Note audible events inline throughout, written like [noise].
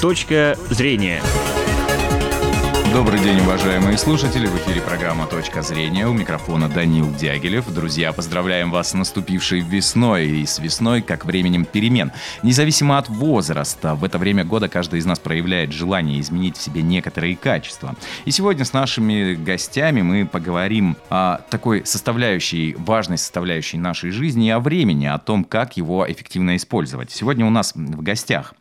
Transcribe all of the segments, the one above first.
Точка зрения. Добрый день, уважаемые слушатели. В эфире программа «Точка зрения». У микрофона Данил Дягилев. Друзья, поздравляем вас с наступившей весной и с весной как временем перемен. Независимо от возраста, в это время года каждый из нас проявляет желание изменить в себе некоторые качества. И сегодня с нашими гостями мы поговорим о такой составляющей, важной составляющей нашей жизни и о времени, о том, как его эффективно использовать. Сегодня у нас в гостях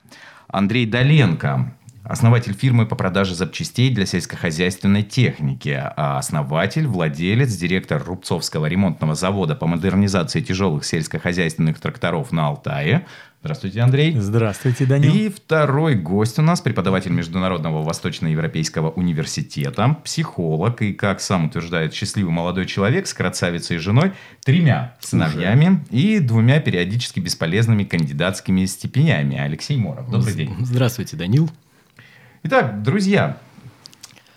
Андрей Доленко, основатель фирмы по продаже запчастей для сельскохозяйственной техники, а основатель, владелец, директор Рубцовского ремонтного завода по модернизации тяжелых сельскохозяйственных тракторов на Алтае. Здравствуйте, Андрей. Здравствуйте, Данил. И второй гость у нас, преподаватель Международного Восточноевропейского университета, психолог и, как сам утверждает счастливый молодой человек с красавицей и женой, тремя сыновьями и двумя периодически бесполезными кандидатскими степенями. Алексей Моров. Добрый день. Здравствуйте, Данил. Итак, друзья,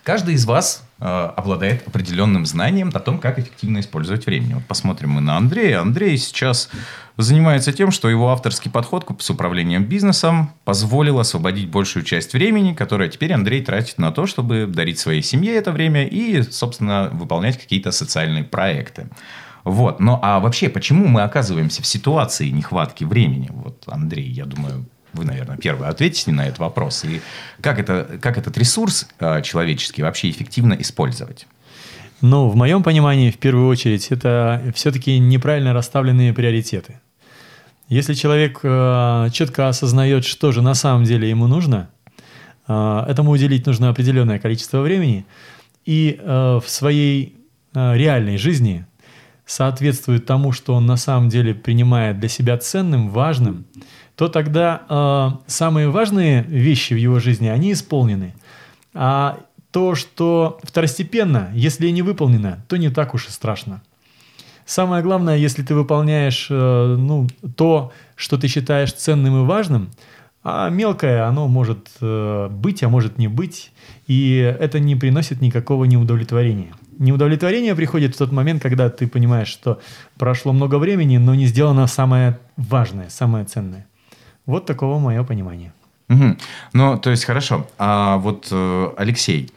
каждый из вас обладает определенным знанием о том, как эффективно использовать время. Вот посмотрим мы на Андрея. Андрей сейчас занимается тем, что его авторский подход с управлением бизнесом позволил освободить большую часть времени, которое теперь Андрей тратит на то, чтобы дарить своей семье это время и, собственно, выполнять какие-то социальные проекты. Вот. Ну, а вообще, почему мы оказываемся в ситуации нехватки времени? Вот, Андрей, я думаю, вы, наверное, первый ответите на этот вопрос. И как, это, как этот ресурс э, человеческий вообще эффективно использовать? Ну, в моем понимании, в первую очередь, это все-таки неправильно расставленные приоритеты. Если человек э, четко осознает, что же на самом деле ему нужно, э, этому уделить нужно определенное количество времени, и э, в своей э, реальной жизни соответствует тому, что он на самом деле принимает для себя ценным, важным, то тогда э, самые важные вещи в его жизни, они исполнены. А то, что второстепенно, если не выполнено, то не так уж и страшно. Самое главное, если ты выполняешь э, ну, то, что ты считаешь ценным и важным, а мелкое оно может э, быть, а может не быть, и это не приносит никакого неудовлетворения. Неудовлетворение приходит в тот момент, когда ты понимаешь, что прошло много времени, но не сделано самое важное, самое ценное. Вот такого мое понимание. Угу. Ну, то есть, хорошо. А вот, э, Алексей,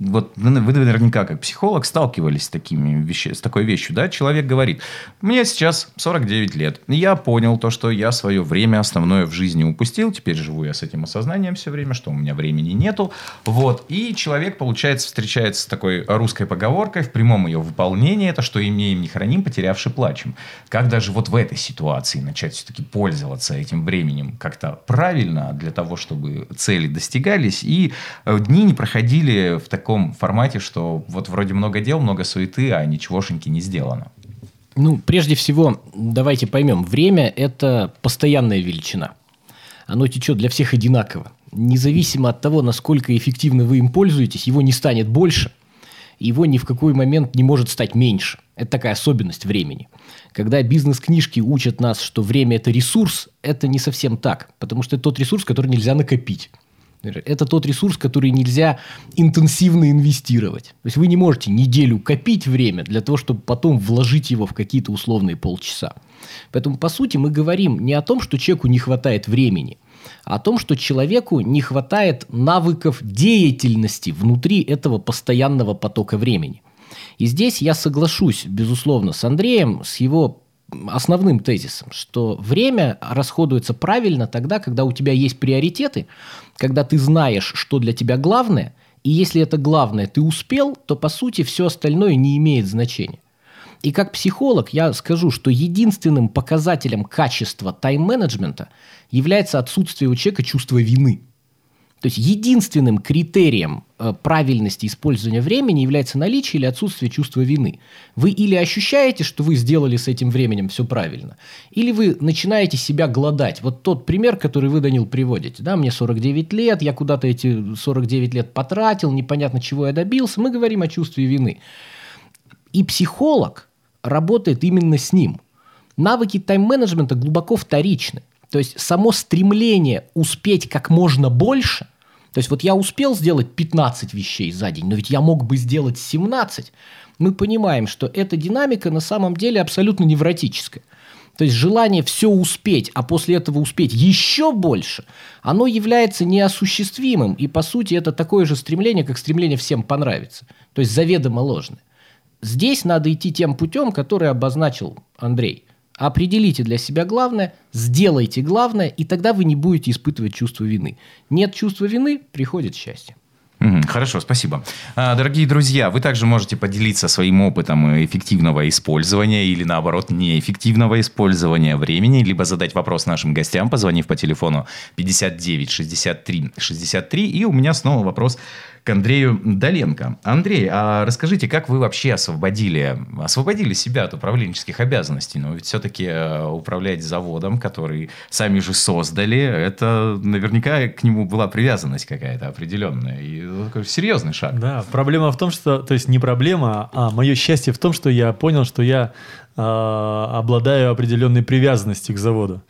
вот вы, вы наверняка как психолог сталкивались с, такими вещи, с такой вещью, да? Человек говорит, мне сейчас 49 лет, я понял то, что я свое время основное в жизни упустил, теперь живу я с этим осознанием все время, что у меня времени нету, вот, и человек, получается, встречается с такой русской поговоркой, в прямом ее выполнении, это что имеем не храним, потерявши плачем. Как даже вот в этой ситуации начать все-таки пользоваться этим временем как-то правильно для того, чтобы цели достигались, и э, дни не проходили в таком таком формате, что вот вроде много дел, много суеты, а ничегошеньки не сделано? Ну, прежде всего, давайте поймем, время – это постоянная величина. Оно течет для всех одинаково. Независимо от того, насколько эффективно вы им пользуетесь, его не станет больше, его ни в какой момент не может стать меньше. Это такая особенность времени. Когда бизнес-книжки учат нас, что время – это ресурс, это не совсем так, потому что это тот ресурс, который нельзя накопить. Это тот ресурс, который нельзя интенсивно инвестировать. То есть вы не можете неделю копить время для того, чтобы потом вложить его в какие-то условные полчаса. Поэтому, по сути, мы говорим не о том, что человеку не хватает времени, а о том, что человеку не хватает навыков деятельности внутри этого постоянного потока времени. И здесь я соглашусь, безусловно, с Андреем, с его основным тезисом, что время расходуется правильно тогда, когда у тебя есть приоритеты, когда ты знаешь, что для тебя главное, и если это главное ты успел, то по сути все остальное не имеет значения. И как психолог я скажу, что единственным показателем качества тайм-менеджмента является отсутствие у человека чувства вины – то есть единственным критерием э, правильности использования времени является наличие или отсутствие чувства вины. Вы или ощущаете, что вы сделали с этим временем все правильно, или вы начинаете себя гладать. Вот тот пример, который вы, Данил, приводите. Да, мне 49 лет, я куда-то эти 49 лет потратил, непонятно, чего я добился. Мы говорим о чувстве вины. И психолог работает именно с ним. Навыки тайм-менеджмента глубоко вторичны. То есть само стремление успеть как можно больше, то есть вот я успел сделать 15 вещей за день, но ведь я мог бы сделать 17, мы понимаем, что эта динамика на самом деле абсолютно невротическая. То есть желание все успеть, а после этого успеть еще больше, оно является неосуществимым. И по сути это такое же стремление, как стремление всем понравиться. То есть заведомо ложное. Здесь надо идти тем путем, который обозначил Андрей. Определите для себя главное, сделайте главное, и тогда вы не будете испытывать чувство вины. Нет чувства вины, приходит счастье. Хорошо, спасибо. А, дорогие друзья, вы также можете поделиться своим опытом эффективного использования или, наоборот, неэффективного использования времени, либо задать вопрос нашим гостям, позвонив по телефону 59 63 63. И у меня снова вопрос к Андрею Доленко. Андрей, а расскажите, как вы вообще освободили, освободили себя от управленческих обязанностей? Ну, ведь все-таки э, управлять заводом, который сами же создали, это наверняка к нему была привязанность какая-то определенная. И такой серьезный шаг. Да, проблема в том, что, то есть не проблема, а мое счастье в том, что я понял, что я э, обладаю определенной привязанностью к заводу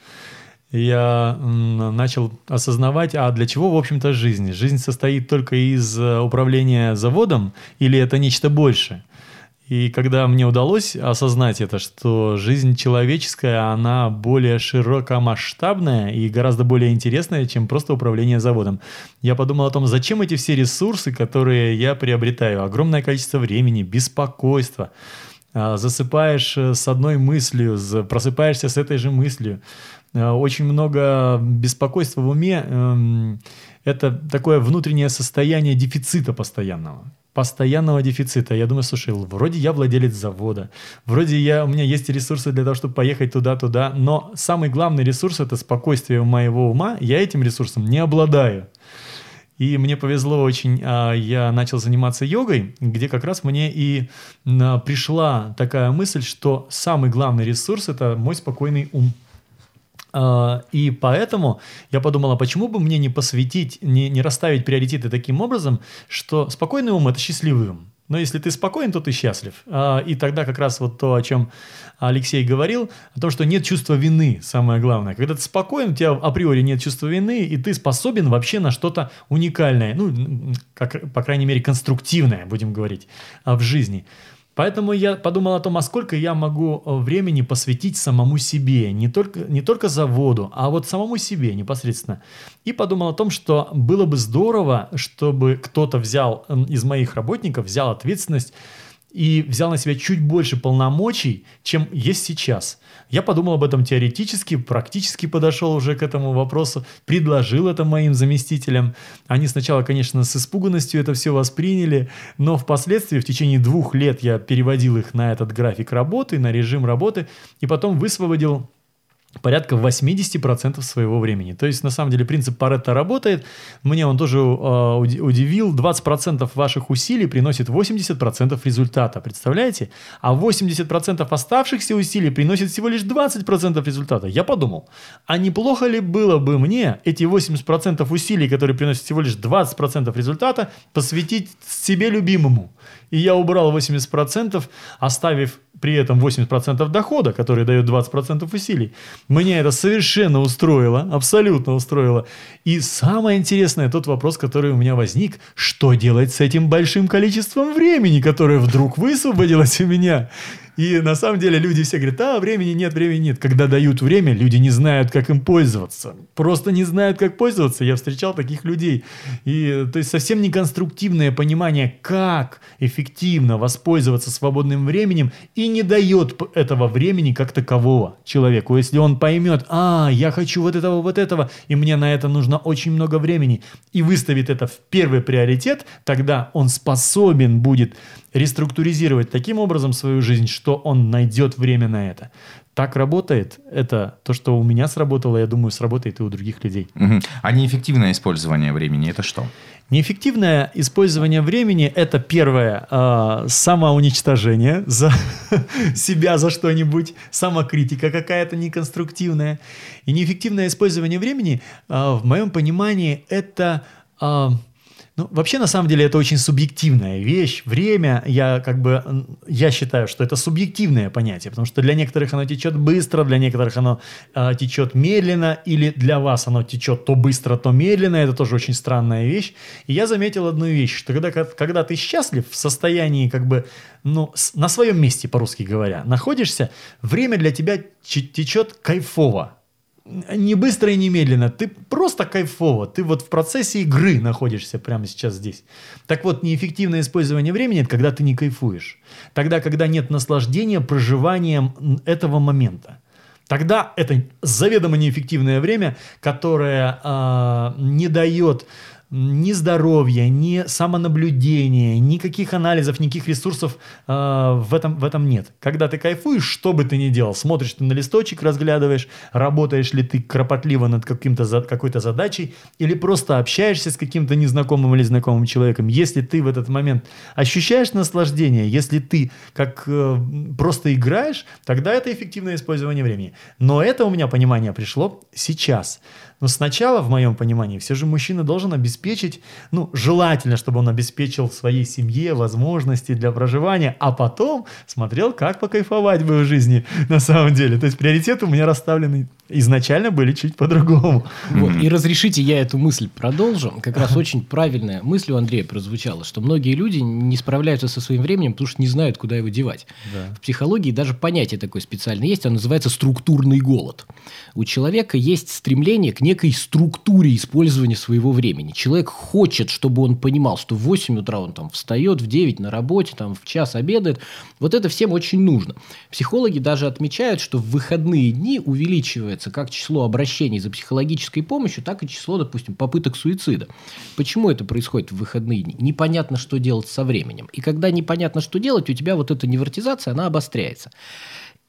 я начал осознавать, а для чего, в общем-то, жизнь? Жизнь состоит только из э, управления заводом или это нечто большее? И когда мне удалось осознать это, что жизнь человеческая, она более широкомасштабная и гораздо более интересная, чем просто управление заводом, я подумал о том, зачем эти все ресурсы, которые я приобретаю, огромное количество времени, беспокойства, а, засыпаешь э, с одной мыслью, просыпаешься с этой же мыслью, Э, очень много беспокойства в уме. Эм, это такое внутреннее состояние дефицита постоянного. Постоянного дефицита. Я думаю, слушай, вроде я владелец завода, вроде я, у меня есть ресурсы для того, чтобы поехать туда-туда, но самый главный ресурс – это спокойствие моего ума. Я этим ресурсом не обладаю. И мне повезло очень, а, я начал заниматься йогой, где как раз мне и пришла такая мысль, что самый главный ресурс – это мой спокойный ум. А, и поэтому я подумала, почему бы мне не посвятить, не, не расставить приоритеты таким образом, что спокойный ум – это счастливый ум. Но если ты спокоен, то ты счастлив. А, и тогда как раз вот то, о чем Алексей говорил, о том, что нет чувства вины, самое главное. Когда ты спокоен, у тебя априори нет чувства вины, и ты способен вообще на что-то уникальное, ну, как, по крайней мере, конструктивное, будем говорить, а, в жизни. Поэтому я подумал о том, а сколько я могу э, времени посвятить самому себе, не только, не только заводу, а вот самому себе непосредственно. И подумал о том, что было бы здорово, чтобы кто-то взял из моих работников, взял ответственность и взял на себя чуть больше полномочий, чем есть сейчас. Я подумал об этом теоретически, практически подошел уже к этому вопросу, предложил это моим заместителям. Они сначала, конечно, с испуганностью это все восприняли, но впоследствии, в течение двух лет я переводил их на этот график работы, на режим работы, и потом высвободил порядка 80% своего времени. То есть, на самом деле, принцип Паретта работает. Мне он тоже э, удивил. 20% ваших усилий приносит 80% результата. Представляете? А 80% оставшихся усилий приносит всего лишь 20% результата. Я подумал, а неплохо ли было бы мне эти 80% усилий, которые приносят всего лишь 20% результата, посвятить себе любимому? И я убрал 80%, оставив при этом 80% дохода, который дает 20% усилий. Меня это совершенно устроило, абсолютно устроило. И самое интересное, тот вопрос, который у меня возник, что делать с этим большим количеством времени, которое вдруг высвободилось у меня? И на самом деле люди все говорят, а, времени нет, времени нет. Когда дают время, люди не знают, как им пользоваться. Просто не знают, как пользоваться. Я встречал таких людей. И то есть совсем неконструктивное понимание, как эффективно воспользоваться свободным временем и не дает этого времени как такового человеку. Если он поймет, а, я хочу вот этого, вот этого, и мне на это нужно очень много времени, и выставит это в первый приоритет, тогда он способен будет реструктуризировать таким образом свою жизнь, что он найдет время на это. Так работает. Это то, что у меня сработало, я думаю, сработает и у других людей. Угу. А неэффективное использование времени это что? Неэффективное использование времени – это первое э, самоуничтожение за [laughs] себя за что-нибудь, самокритика какая-то неконструктивная. И неэффективное использование времени, э, в моем понимании, это э, Ну, вообще, на самом деле, это очень субъективная вещь. Время, я как бы, я считаю, что это субъективное понятие, потому что для некоторых оно течет быстро, для некоторых оно э, течет медленно, или для вас оно течет то быстро, то медленно. Это тоже очень странная вещь. И я заметил одну вещь, что когда, когда ты счастлив в состоянии, как бы, ну, на своем месте, по-русски говоря, находишься, время для тебя течет кайфово не быстро и не медленно, ты просто кайфово, ты вот в процессе игры находишься прямо сейчас здесь. Так вот, неэффективное использование времени – это когда ты не кайфуешь. Тогда, когда нет наслаждения проживанием этого момента. Тогда это заведомо неэффективное время, которое э, не дает ни здоровья, ни самонаблюдения, никаких анализов, никаких ресурсов э, в, этом, в этом нет. Когда ты кайфуешь, что бы ты ни делал, смотришь ты на листочек, разглядываешь, работаешь ли ты кропотливо над каким-то, какой-то задачей, или просто общаешься с каким-то незнакомым или знакомым человеком. Если ты в этот момент ощущаешь наслаждение, если ты как э, просто играешь, тогда это эффективное использование времени. Но это у меня понимание пришло сейчас. Но сначала, в моем понимании, все же мужчина должен обеспечить, ну, желательно, чтобы он обеспечил своей семье возможности для проживания, а потом смотрел, как покайфовать бы в жизни на самом деле. То есть приоритеты у меня расставлены изначально были чуть по-другому. Вот. И разрешите я эту мысль продолжу. Как раз очень правильная мысль у Андрея прозвучала, что многие люди не справляются со своим временем, потому что не знают, куда его девать. Да. В психологии даже понятие такое специальное есть, оно называется структурный голод. У человека есть стремление к некой структуре использования своего времени. Человек хочет, чтобы он понимал, что в 8 утра он там встает, в 9 на работе, там в час обедает. Вот это всем очень нужно. Психологи даже отмечают, что в выходные дни увеличивается как число обращений за психологической помощью, так и число, допустим, попыток суицида. Почему это происходит в выходные дни? Непонятно, что делать со временем. И когда непонятно, что делать, у тебя вот эта невротизация, она обостряется.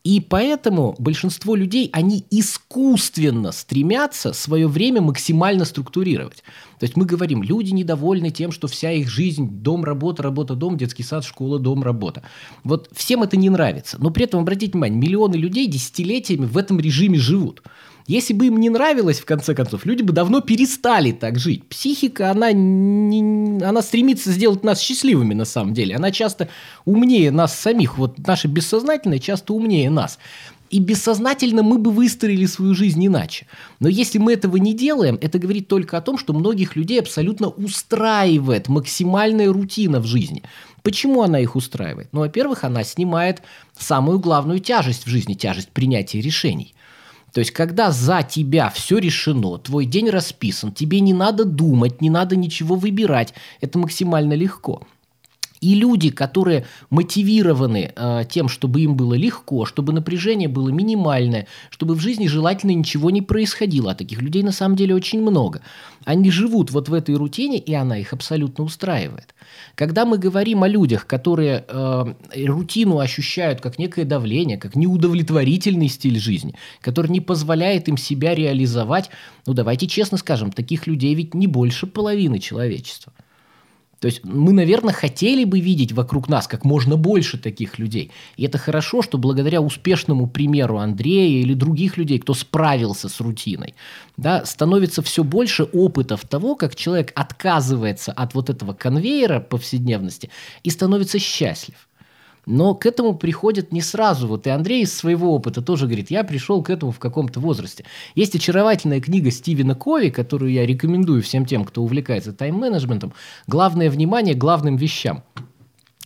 И поэтому большинство людей, они искусственно стремятся свое время максимально структурировать. То есть мы говорим, люди недовольны тем, что вся их жизнь – дом, работа, работа, дом, детский сад, школа, дом, работа. Вот всем это не нравится. Но при этом, обратите внимание, миллионы людей десятилетиями в этом режиме живут. Если бы им не нравилось, в конце концов, люди бы давно перестали так жить. Психика, она, не, она стремится сделать нас счастливыми на самом деле. Она часто умнее нас самих. Вот наше бессознательное часто умнее нас. И бессознательно мы бы выстроили свою жизнь иначе. Но если мы этого не делаем, это говорит только о том, что многих людей абсолютно устраивает максимальная рутина в жизни. Почему она их устраивает? Ну, во-первых, она снимает самую главную тяжесть в жизни, тяжесть принятия решений. То есть, когда за тебя все решено, твой день расписан, тебе не надо думать, не надо ничего выбирать, это максимально легко. И люди, которые мотивированы э, тем, чтобы им было легко, чтобы напряжение было минимальное, чтобы в жизни желательно ничего не происходило, а таких людей на самом деле очень много, они живут вот в этой рутине, и она их абсолютно устраивает. Когда мы говорим о людях, которые э, рутину ощущают как некое давление, как неудовлетворительный стиль жизни, который не позволяет им себя реализовать, ну давайте честно скажем, таких людей ведь не больше половины человечества. То есть мы, наверное, хотели бы видеть вокруг нас как можно больше таких людей. И это хорошо, что благодаря успешному примеру Андрея или других людей, кто справился с рутиной, да, становится все больше опытов того, как человек отказывается от вот этого конвейера повседневности и становится счастлив. Но к этому приходят не сразу. Вот и Андрей из своего опыта тоже говорит, я пришел к этому в каком-то возрасте. Есть очаровательная книга Стивена Кови, которую я рекомендую всем тем, кто увлекается тайм-менеджментом. Главное внимание главным вещам.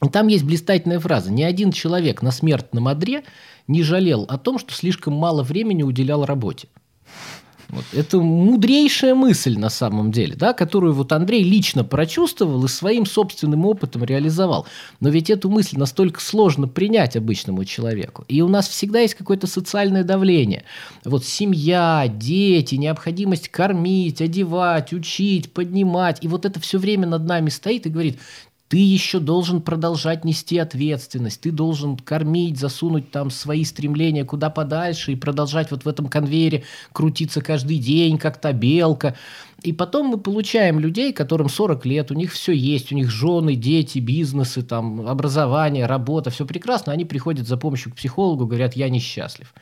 И там есть блистательная фраза. Ни один человек на смертном одре не жалел о том, что слишком мало времени уделял работе. Вот. Это мудрейшая мысль на самом деле, да, которую вот Андрей лично прочувствовал и своим собственным опытом реализовал. Но ведь эту мысль настолько сложно принять обычному человеку. И у нас всегда есть какое-то социальное давление. Вот семья, дети, необходимость кормить, одевать, учить, поднимать. И вот это все время над нами стоит и говорит, ты еще должен продолжать нести ответственность, ты должен кормить, засунуть там свои стремления куда подальше и продолжать вот в этом конвейере крутиться каждый день, как та белка. И потом мы получаем людей, которым 40 лет, у них все есть, у них жены, дети, бизнесы, там, образование, работа, все прекрасно, они приходят за помощью к психологу, говорят, я несчастлив.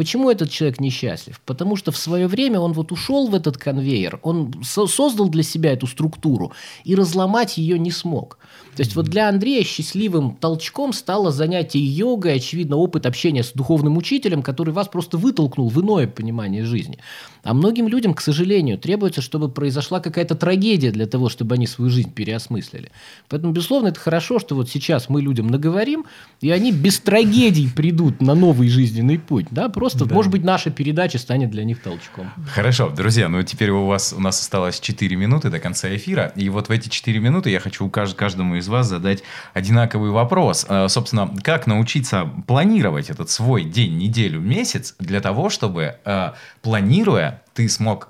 Почему этот человек несчастлив? Потому что в свое время он вот ушел в этот конвейер, он со- создал для себя эту структуру и разломать ее не смог. То есть вот для Андрея счастливым толчком стало занятие йогой, очевидно, опыт общения с духовным учителем, который вас просто вытолкнул в иное понимание жизни. А многим людям, к сожалению, требуется, чтобы произошла какая-то трагедия для того, чтобы они свою жизнь переосмыслили. Поэтому, безусловно, это хорошо, что вот сейчас мы людям наговорим, и они без трагедий придут на новый жизненный путь. Да? Просто, Да. может быть, наша передача станет для них толчком. Хорошо, друзья, ну теперь у вас у нас осталось 4 минуты до конца эфира, и вот в эти 4 минуты я хочу кажд- каждому из вас задать одинаковый вопрос. Э, Собственно, как научиться планировать этот свой день, неделю, месяц для того, чтобы, э, планируя, ты смог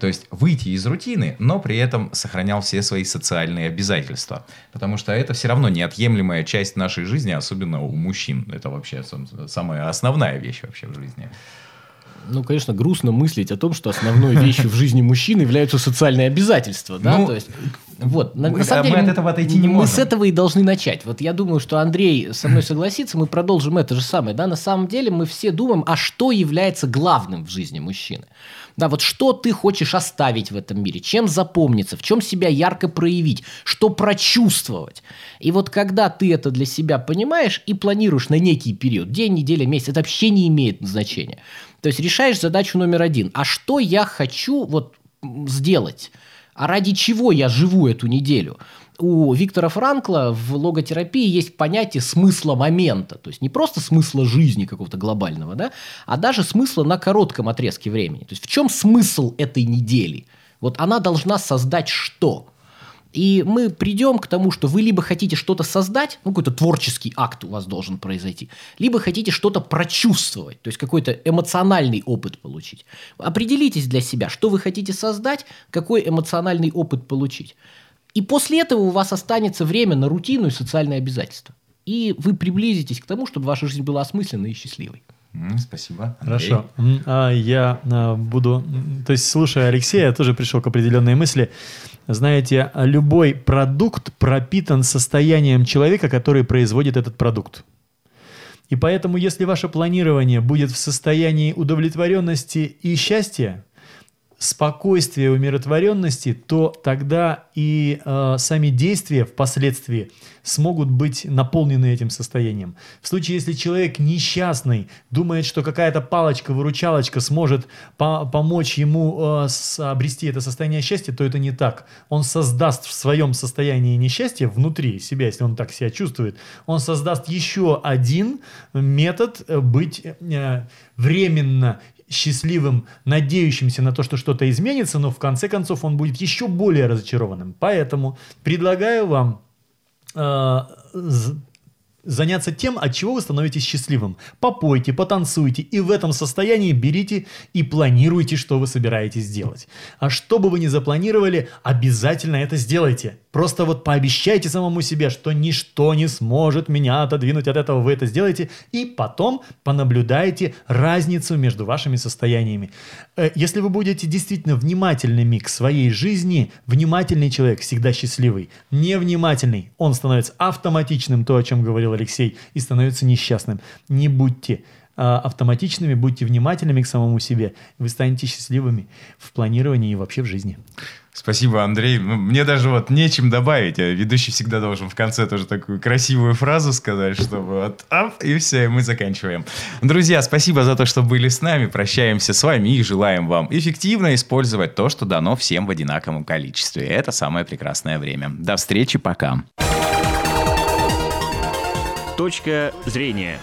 то есть выйти из рутины, но при этом сохранял все свои социальные обязательства. Потому что это все равно неотъемлемая часть нашей жизни, особенно у мужчин. Это вообще сам- самая основная вещь вообще в жизни. Ну, конечно, грустно мыслить о том, что основной вещью в жизни мужчин являются социальные обязательства. Да? Ну, То есть, вот, на, мы- на самом мы деле, от этого отойти не мы можем. с этого и должны начать. Вот я думаю, что Андрей со мной согласится, мы продолжим это же самое. Да? На самом деле мы все думаем, а что является главным в жизни мужчины? Да, вот что ты хочешь оставить в этом мире, чем запомниться, в чем себя ярко проявить, что прочувствовать. И вот когда ты это для себя понимаешь и планируешь на некий период, день, неделя, месяц, это вообще не имеет значения. То есть решаешь задачу номер один. А что я хочу вот сделать? А ради чего я живу эту неделю? У Виктора Франкла в логотерапии есть понятие смысла момента. То есть не просто смысла жизни какого-то глобального, да, а даже смысла на коротком отрезке времени. То есть в чем смысл этой недели? Вот она должна создать что? И мы придем к тому, что вы либо хотите что-то создать, ну, какой-то творческий акт у вас должен произойти, либо хотите что-то прочувствовать, то есть какой-то эмоциональный опыт получить. Определитесь для себя, что вы хотите создать, какой эмоциональный опыт получить. И после этого у вас останется время на рутину и социальные обязательства. И вы приблизитесь к тому, чтобы ваша жизнь была осмысленной и счастливой. Спасибо. Андрей. Хорошо. А Я а, буду... То есть, слушая Алексея, я тоже пришел к определенной мысли. Знаете, любой продукт пропитан состоянием человека, который производит этот продукт. И поэтому, если ваше планирование будет в состоянии удовлетворенности и счастья, спокойствия, умиротворенности, то тогда и э, сами действия впоследствии смогут быть наполнены этим состоянием. В случае, если человек несчастный, думает, что какая-то палочка-выручалочка сможет по- помочь ему э, обрести это состояние счастья, то это не так. Он создаст в своем состоянии несчастья внутри себя, если он так себя чувствует, он создаст еще один метод э, быть э, временно счастливым, надеющимся на то, что что-то изменится, но в конце концов он будет еще более разочарованным. Поэтому предлагаю вам э, заняться тем, от чего вы становитесь счастливым. Попойте, потанцуйте, и в этом состоянии берите и планируйте, что вы собираетесь делать. А что бы вы ни запланировали, обязательно это сделайте. Просто вот пообещайте самому себе, что ничто не сможет меня отодвинуть от этого, вы это сделаете, и потом понаблюдайте разницу между вашими состояниями. Э, Если вы будете действительно внимательными к своей жизни, внимательный человек всегда счастливый. Невнимательный, он становится автоматичным, то, о чем говорил Алексей, и становится несчастным. Не будьте а, автоматичными, будьте внимательными к самому себе. Вы станете счастливыми в планировании и вообще в жизни. Спасибо, Андрей. Ну, Мне даже вот нечем добавить. Ведущий всегда должен в конце тоже такую красивую фразу сказать, чтобы вот ап, и все, и мы заканчиваем. Друзья, спасибо за то, что были с нами. Прощаемся с вами и желаем вам эффективно использовать то, что дано всем в одинаковом количестве. Это самое прекрасное время. До встречи, пока. Точка зрения.